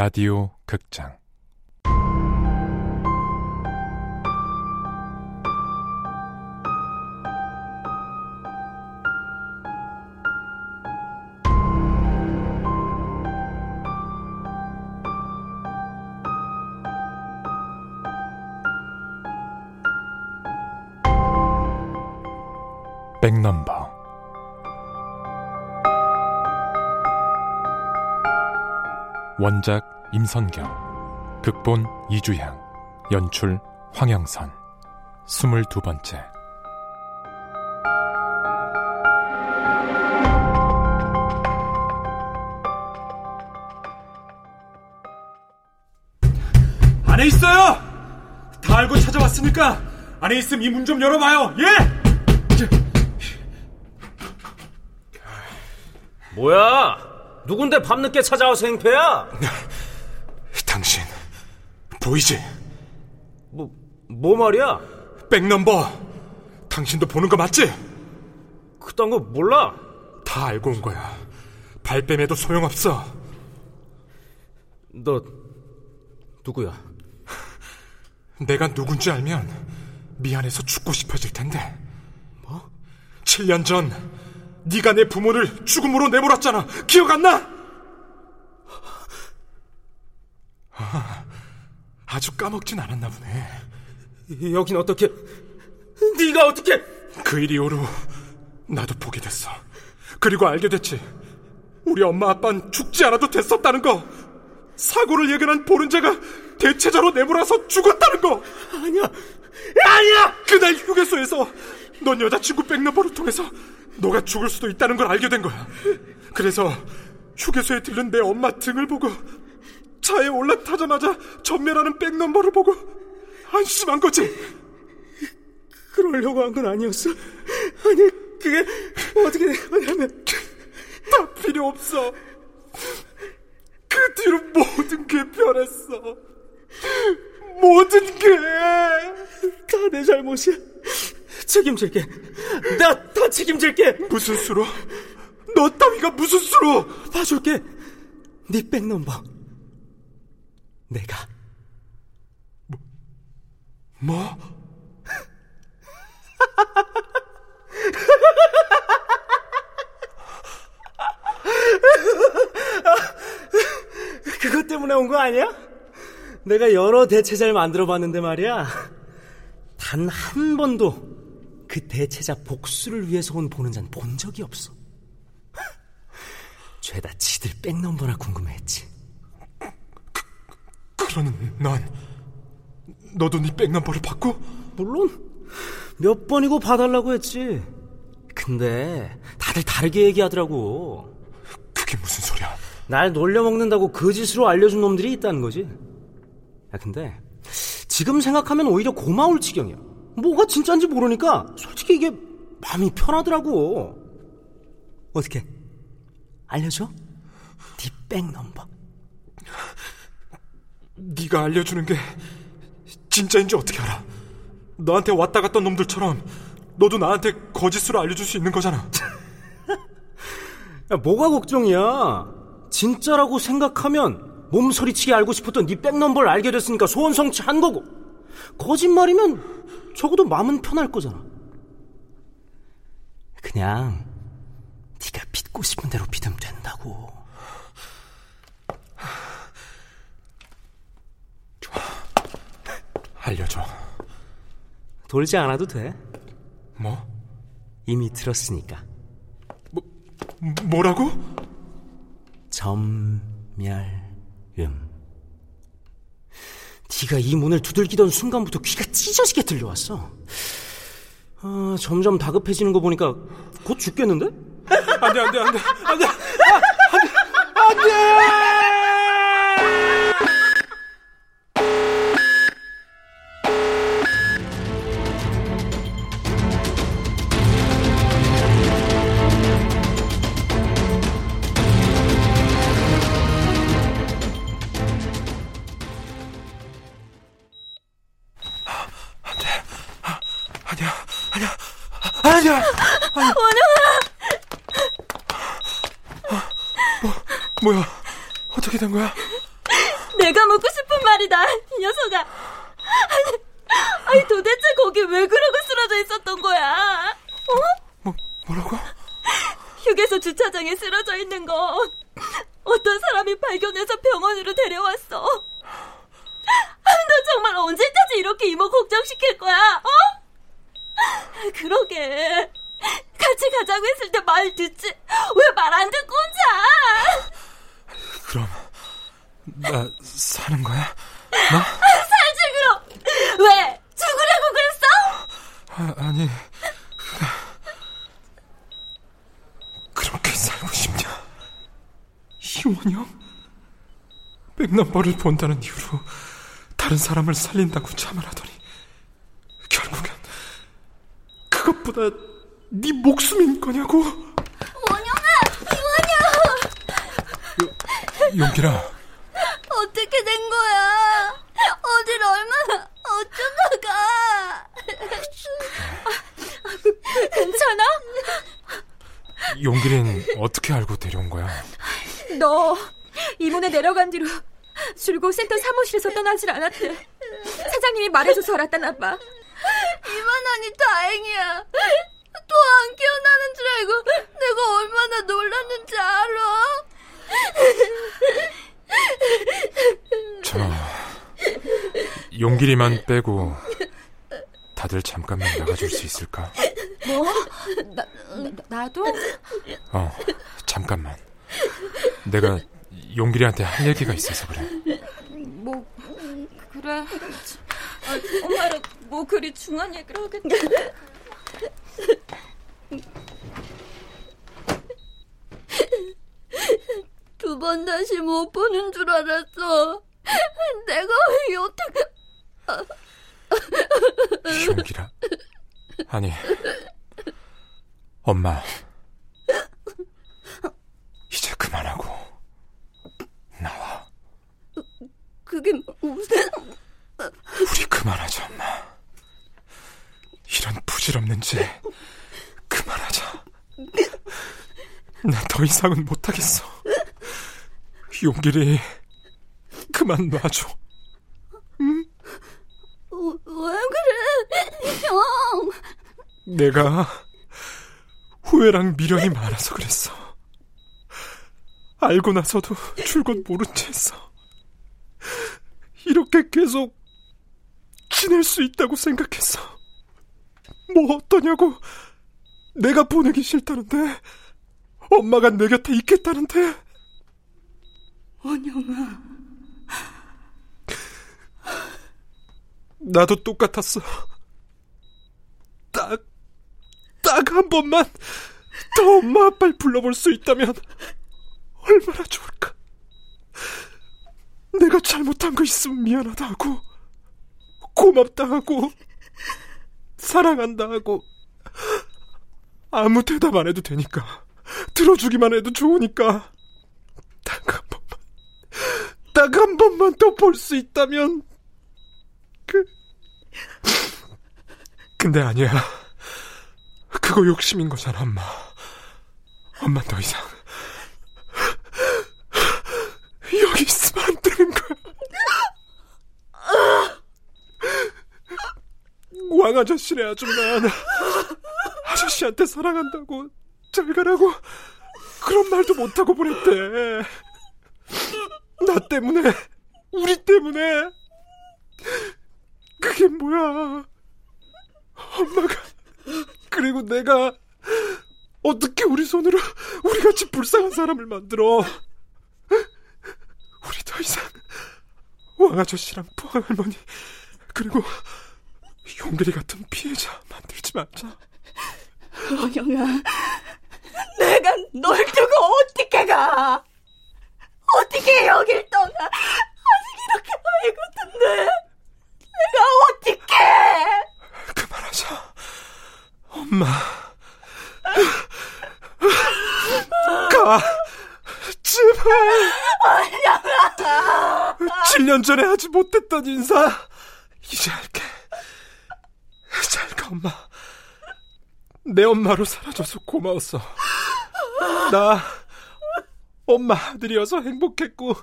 라디오 극장. 백넘버 원작 임선경 극본 이주향 연출 황영선 스물두 번째 안에 있어요! 다 알고 찾아왔으니까 안에 있음 이 문 좀 열어봐요. 예! 뭐야? 누군데 밤늦게 찾아와서 행패야? 당신 보이지? 뭐, 뭐 말이야? 백넘버 당신도 보는 거 맞지? 그딴 거 몰라? 다 알고 온 거야. 발뺌해도 소용없어. 너 누구야? 내가 누군지 알면 미안해서 죽고 싶어질 텐데. 뭐? 7년 전 네가 내 부모를 죽음으로 내몰았잖아. 기억 안 나? 아, 아주 까먹진 않았나 보네. 여긴 어떻게? 네가 어떻게? 그 일 이후로 나도 보게 됐어. 그리고 알게 됐지. 우리 엄마 아빠는 죽지 않아도 됐었다는 거. 사고를 예견한 보른자가 대체자로 내몰아서 죽었다는 거. 아니야, 아니야. 그날 휴게소에서 넌 여자친구 백넘버를 통해서 너가 죽을 수도 있다는 걸 알게 된 거야. 그래서 휴게소에 들른 내 엄마 등을 보고 차에 올라타자마자 전멸하는 백넘버를 보고 안심한 거지. 그러려고 한 건 아니었어. 아니, 그게 어떻게 된 거냐면 다 필요 없어. 그 뒤로 모든 게 변했어. 모든 게 다 내 잘못이야. 책임질게. 나다 책임질게. 무슨 수로? 너 따위가 무슨 수로? 봐줄게. 네 백넘버. 내가. 뭐? 그것 때문에 온 거 아니야? 내가 여러 대체자를 만들어 봤는데 말이야. 단 한 번도 그 대체자 복수를 위해서 온 보는 자는 본 적이 없어. 죄다 지들 백넘버나 궁금해했지. 그러는 넌 너도 네 백넘버를 받고? 물론 몇 번이고 봐달라고 했지. 근데 다들 다르게 얘기하더라고. 그게 무슨 소리야? 날 놀려먹는다고 거짓으로 알려준 놈들이 있다는 거지. 야, 근데 지금 생각하면 오히려 고마울 지경이야. 뭐가 진짜인지 모르니까 솔직히 이게 마음이 편하더라고. 어떻게? 알려줘? 네 백 넘버. 네가 알려주는 게 진짜인지 어떻게 알아? 너한테 왔다 갔던 놈들처럼 너도 나한테 거짓으로 알려줄 수 있는 거잖아. 야, 뭐가 걱정이야? 진짜라고 생각하면 몸소리치게 알고 싶었던 네 백넘버를 알게 됐으니까 소원 성취한 거고 거짓말이면 적어도 마음은 편할 거잖아. 그냥 네가 믿고 싶은 대로 믿으면 된다고. 알려줘. 돌지 않아도 돼. 뭐? 이미 들었으니까. 뭐 뭐라고? 점멸음. 네가 이 문을 두들기던 순간부터 귀가 찢어지게 들려왔어. 아, 점점 다급해지는 거 보니까 곧 죽겠는데? 안돼 안돼 안돼 안돼 아니야 아니야 아니야 원영아! 뭐야 어떻게 된 거야? 내가 묻고 싶은 말이다, 이 녀석아. 아니, 아니 도대체 거기 왜 그러고 쓰러져 있었던 거야? 어? 뭐, 뭐라고? 휴게소 주차장에 쓰러져 있는 거 어떤 사람이 발견해서 병원으로 데려왔어. 아, 너 정말 언제까지 이렇게 이모 걱정시킬 거야? 어? 그러게. 같이 가자고 했을 때 말 듣지. 왜 말 안 듣고 혼자? 그럼 나 사는 거야? 나? 살지 그럼. 왜? 죽으려고 그랬어? 아, 아니 그렇게 살고 싶냐? 희원형? 백넘버를 본다는 이유로 다른 사람을 살린다고 참을 하더니 그것보다 네 목숨인 거냐고? 원영아, 원영. 용기라 어떻게 된 거야? 어딜 얼마나 어쩌다가? 괜찮아? 용기는 어떻게 알고 데려온 거야? 너 이모네 내려간 뒤로 줄고센터 사무실에서 떠나질 않았대. 사장님이 말해줘서 알았다나 봐. 이만하니 다행이야. 또 안 깨어나는 줄 알고 내가 얼마나 놀랐는지 알아? 저 용기리만 빼고 다들 잠깐만 나가줄 수 있을까? 뭐? 나, 나, 나도? 어, 잠깐만. 내가 용기리한테 할 얘기가 있어서 그래. 뭐 그래. 엄마랑 뭐 그리 중요한 얘기를 하겠다. 두번 다시 못 보는 줄 알았어. 내가 왜 어떻게... 용기라. 아니, 엄마. 이제 그만하고 나와. 그게 무슨... 우리 그만하자, 엄마. 이런 부질없는 죄 그만하자. 나더 이상은 못하겠어. 용기리 그만 놔줘. 왜 그래, 형? 내가 후회랑 미련이 많아서 그랬어. 알고 나서도 줄곧 모른 채 했어. 이렇게 계속 지낼 수 있다고 생각했어. 뭐 어떠냐고. 내가 보내기 싫다는데. 엄마가 내 곁에 있겠다는데. 원영아. 나도 똑같았어. 딱, 딱 한 번만 더 엄마 아빠를 불러볼 수 있다면 얼마나 좋을까. 내가 잘못한 거 있으면 미안하다 하고, 고맙다 하고, 사랑한다 하고, 아무 대답 안 해도 되니까, 들어주기만 해도 좋으니까, 딱 한 번만, 딱 한 번만 더 볼 수 있다면, 그, 근데 아니야. 그거 욕심인 거잖아, 엄마. 엄마 더 이상 여기 있으면 안 되는 거야. 왕 아저씨네 아줌마 아저씨한테 사랑한다고 잘 가라고 그런 말도 못하고 보냈대. 나 때문에 우리 때문에 그게 뭐야? 엄마가 그리고 내가 어떻게 우리 손으로 우리 같이 불쌍한 사람을 만들어? 우리 더 이상 왕 아저씨랑 포항 할머니 그리고 용길이 같은 피해자 만들지 말자. 원영아, 내가 널 두고 어떻게 가? 어떻게 여길 떠나? 아직 이렇게 아이거든데 내가 어떻게? 그만하자. 엄마. 가. 제발. 7년 전에 하지 못했던 인사 이제 할게. 엄마. 내 엄마로 사라져서 고마웠어. 나 엄마 아들이어서 행복했고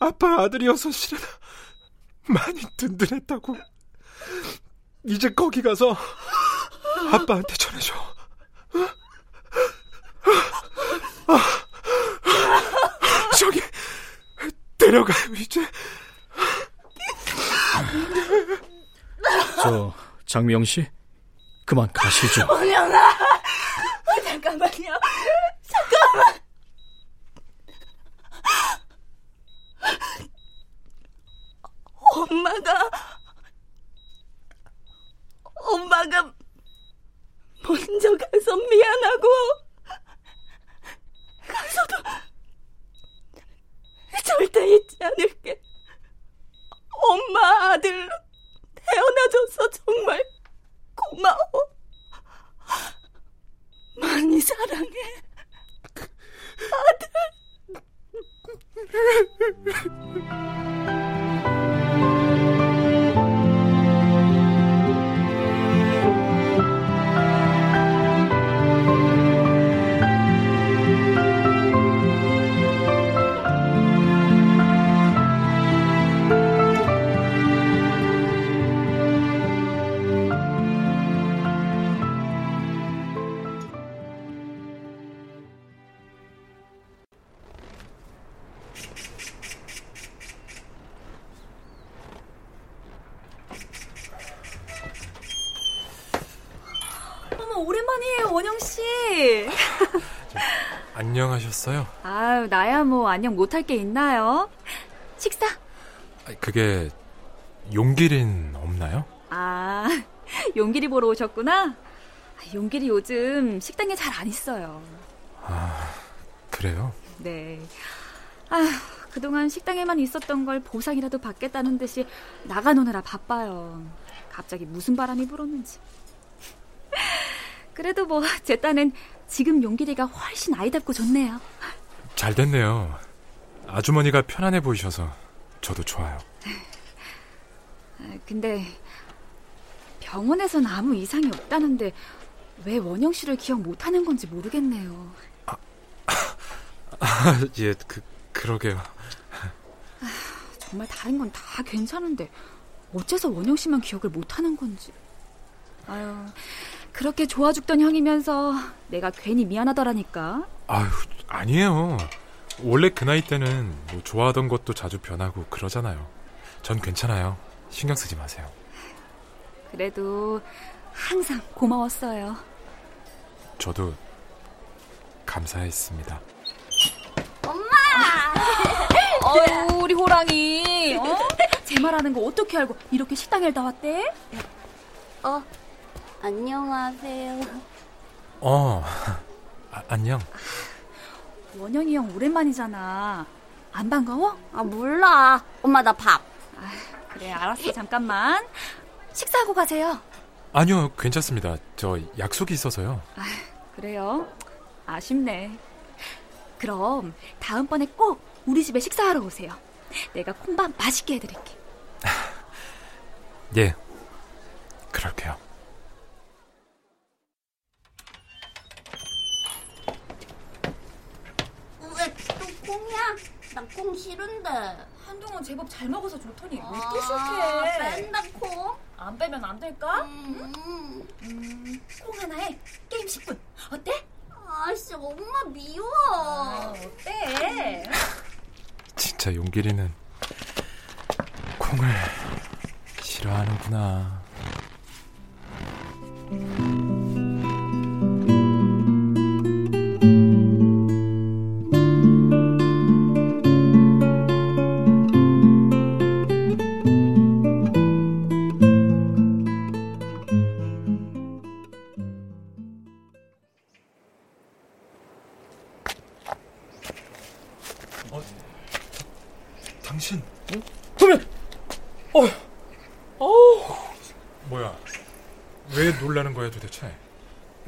아빠 아들이어서 실은 많이 든든했다고. 이제 거기 가서 아빠한테 전해줘. 저기 데려가요 이제. 저 장미영 씨 그만 가시죠. 원영아, 어, 잠깐만요. 잠깐만. 엄마가 안녕하셨어요? 아유, 나야 뭐 안녕 못할 게 있나요? 식사? 아, 그게 용기린 없나요? 아, 용길이 보러 오셨구나? 용길이 요즘 식당에 잘 안 있어요. 그래요? 네. 아휴, 그동안 식당에만 있었던 걸 보상이라도 받겠다는 듯이 나가 노느라 바빠요. 갑자기 무슨 바람이 불었는지. 그래도 뭐, 제 딴엔 지금 용길이가 훨씬 아이답고 좋네요. 잘 됐네요. 아주머니가 편안해 보이셔서 저도 좋아요. 아, 근데 병원에선 아무 이상이 없다는데 왜 원영 씨를 기억 못하는 건지 모르겠네요. 아, 예, 그 그러게요. 정말 다른 건 다 괜찮은데 어째서 원영 씨만 기억을 못하는 건지. 아유, 그렇게 좋아 죽던 형이면서 내가 괜히 미안하더라니까. 아유, 아니에요. 원래 그 나이 때는 뭐 좋아하던 것도 자주 변하고 그러잖아요. 전 괜찮아요. 신경 쓰지 마세요. 그래도 항상 고마웠어요. 저도 감사했습니다. 어유 우리 호랑이. 어? 제 말하는 거 어떻게 알고 이렇게 식당에 다 왔대? 어 안녕하세요. 어, 아, 안녕. 원영이 형 오랜만이잖아. 안 반가워? 아 몰라. 엄마 나 밥. 그래 알았어 잠깐만. 식사하고 가세요. 아니요, 괜찮습니다. 저 약속이 있어서요. 그래요? 아쉽네. 그럼 다음번에 꼭 우리 집에 식사하러 오세요. 내가 콩밥 맛있게 해드릴게. 예, 그럴게요. 왜 또 콩이야? 나 콩 싫은데. 한동안 제법 잘 먹어서 좋더니 아, 뺀다 콩. 안 빼면 안 될까? 음. 콩 하나에 게임 10분. 어때? 아씨 엄마 미워. 어때? 진짜 용길이는 콩을 싫어하는구나.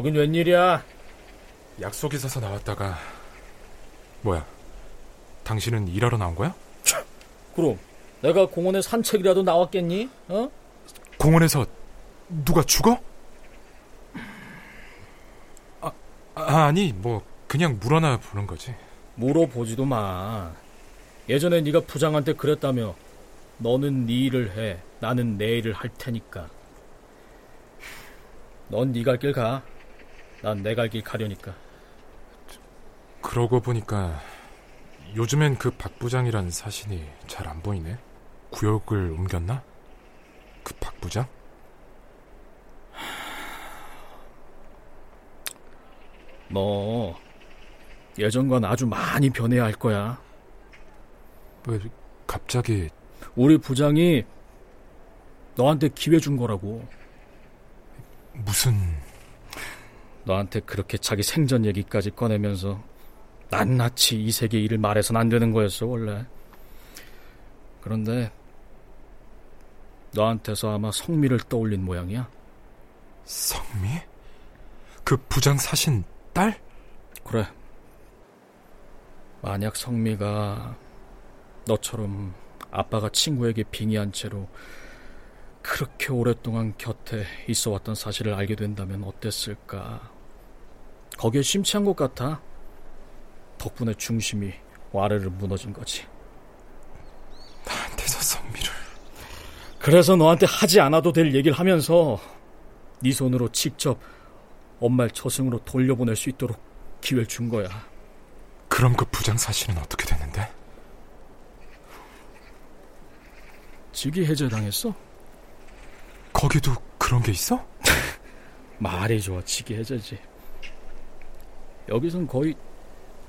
여긴 웬일이야? 약속 있어서 나왔다가 뭐야? 당신은 일하러 나온 거야? 그럼 내가 공원에 산책이라도 나왔겠니? 어? 공원에서 누가 죽어? 아, 아 아니 뭐 그냥 물어나 보는 거지. 물어보지도 마. 예전에 네가 부장한테 그랬다며. 너는 네 일을 해. 나는 내 일을 할 테니까. 넌네갈길 가. 난내갈길 가려니까. 그러고 보니까 요즘엔 그 박 부장이란 사신이 잘 안 보이네. 구역을 옮겼나? 그 박 부장? 너 예전과는 아주 많이 변해야 할 거야. 왜 갑자기 우리 부장이 너한테 기회 준 거라고. 무슨 너한테 그렇게 자기 생전 얘기까지 꺼내면서 낱낱이 이 세계 일을 말해선 안 되는 거였어 원래. 그런데 너한테서 아마 성미를 떠올린 모양이야. 성미? 그 부장 사신 딸? 그래. 만약 성미가 너처럼 아빠가 친구에게 빙의한 채로 그렇게 오랫동안 곁에 있어 왔던 사실을 알게 된다면 어땠을까? 거기에 심취한 것 같아. 덕분에 중심이 와르르 무너진 거지. 나한테서 성미를. 그래서 너한테 하지 않아도 될 얘기를 하면서 네 손으로 직접 엄마를 저승으로 돌려보낼 수 있도록 기회를 준 거야. 그럼 그 부장 사실은 어떻게 됐는데? 직위 해제당했어? 거기도 그런 게 있어? 말이 좋아, 직위 해제지. 여기선 거의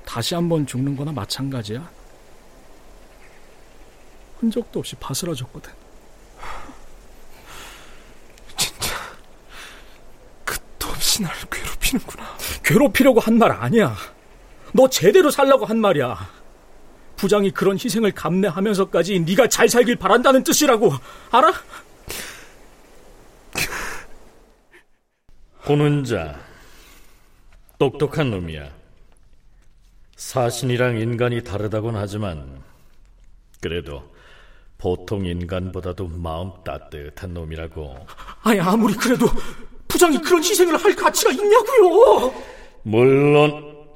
다시 한번 죽는 거나 마찬가지야. 흔적도 없이 바스라졌거든. 진짜 끝도 없이 날 괴롭히는구나. 괴롭히려고 한 말 아니야. 너 제대로 살라고 한 말이야. 부장이 그런 희생을 감내하면서까지 네가 잘 살길 바란다는 뜻이라고 알아? 보는 자 똑똑한 놈이야. 사신이랑 인간이 다르다곤 하지만 그래도 보통 인간보다도 마음 따뜻한 놈이라고. 아니 아무리 그래도 부장이 그런 희생을 할 가치가 있냐고요. 물론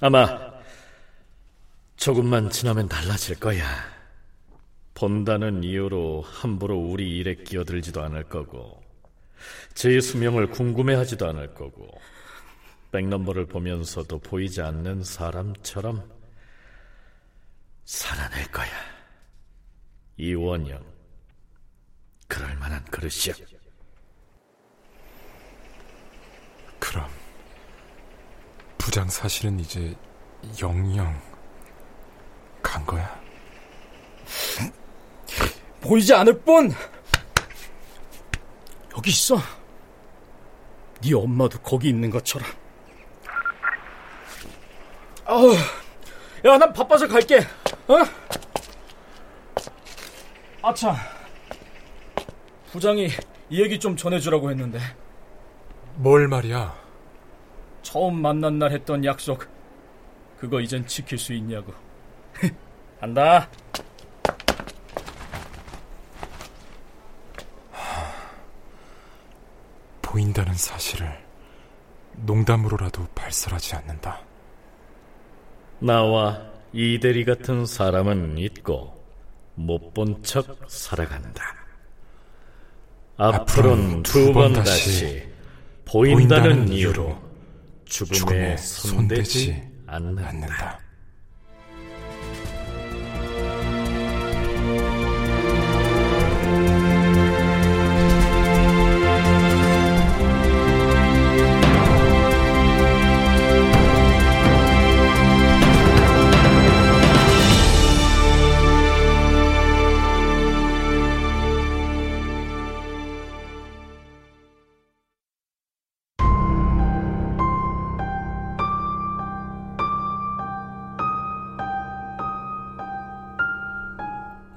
아마 조금만 지나면 달라질 거야. 본다는 이유로 함부로 우리 일에 끼어들지도 않을 거고 제 수명을 궁금해하지도 않을 거고 백넘버를 보면서도 보이지 않는 사람처럼 살아낼 거야. 이원영 그럴 만한 그릇이야. 그럼 부장 사실은 이제 영영 간 거야? 보이지 않을 뿐 여기 있어. 네 엄마도 거기 있는 것처럼. 아우, 야, 난 바빠서 갈게. 어? 아차. 부장이 이 얘기 좀 전해주라고 했는데 뭘 말이야? 처음 만난 날 했던 약속 그거 이젠 지킬 수 있냐고. 간다. 보인다는 사실을 농담으로라도 발설하지 않는다. 나와 이대리 같은 사람은 있고 못 본 척 살아간다. 앞으로는 두 번 다시 보인다는 이유로 죽음에 손대지 않는다. 않는다.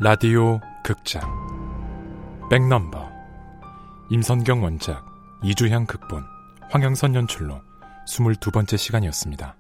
라디오 극장 백넘버 임선경 원작 이주향 극본 황영선 연출로 22번째 시간이었습니다.